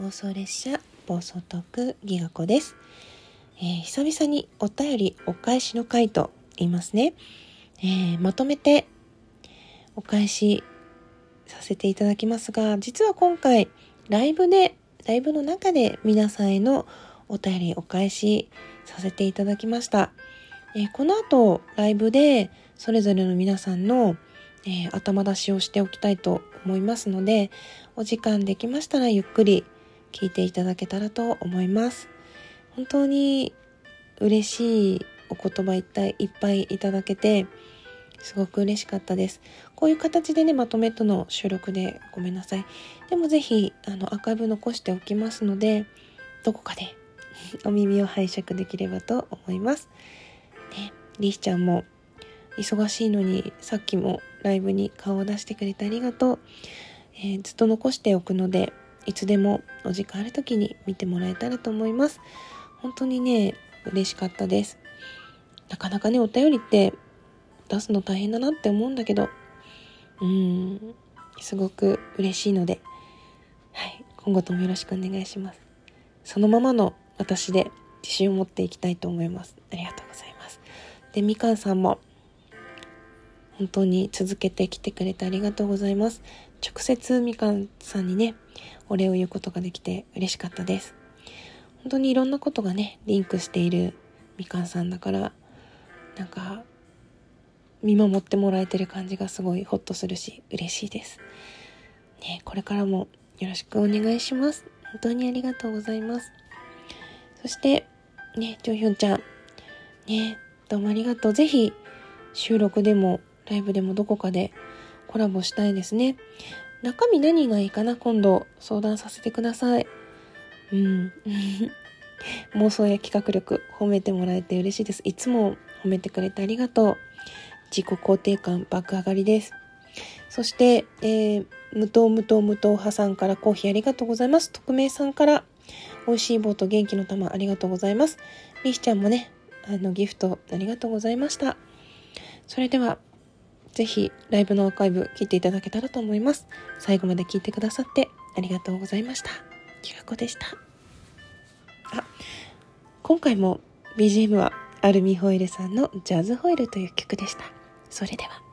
妄想列車暴走トークギガ子です、えー、久々にお便りお返しの回と言いますね、えー、まとめてお返しさせていただきますが実は今回ライブでライブの中で皆さんへのお便りお返しさせていただきました、えー、この後ライブでそれぞれの皆さんの、え頭出しをしておきたいと思いますのでお時間できましたらゆっくり聞いていただけたらと思います。本当に嬉しいお言葉いっぱいいっぱいいただけて、すごく嬉しかったです。こういう形でね、まとめとの収録でごめんなさい。でもぜひ、あの、アーカイブ残しておきますので、どこかで お耳を拝借できればと思います。ね、リーちゃんも忙しいのに、さっきもライブに顔を出してくれてありがとう。えー、ずっと残しておくので、いつでもお時間ある時に見てもらえたらと思います。本当にね、嬉しかったです。なかなかね、お便りって出すの大変だなって思うんだけど、うん、すごく嬉しいので、はい、今後ともよろしくお願いします。そのままの私で自信を持っていきたいと思います。ありがとうございます。で、みかんさんも、本当に続けてきてくれてありがとうございます。直接みかんさんにね、お礼を言うことができて嬉しかったです。本当にいろんなことがね、リンクしているみかんさんだから、なんか、見守ってもらえてる感じがすごいホッとするし、嬉しいです。ね、これからもよろしくお願いします。本当にありがとうございます。そして、ね、ジョヒョンちゃん、ね、どうもありがとう。ぜひ、収録でも、ライブでもどこかでコラボしたいですね。中身何がいいかな？今度相談させてください。うん。妄想や企画力褒めてもらえて嬉しいです。いつも褒めてくれてありがとう。自己肯定感爆上がりです。そして、えー、無糖無糖無糖派さんからコーヒーありがとうございます。匿名さんから美味しい棒と元気の玉ありがとうございます。みしちゃんもね、あのギフトありがとうございました。それではぜひライブのアーカイブ聞いていただけたらと思います。最後まで聞いてくださってありがとうございました。きらこでした。あ、今回も BGM はアルミホイルさんのジャズホイルという曲でした。それでは。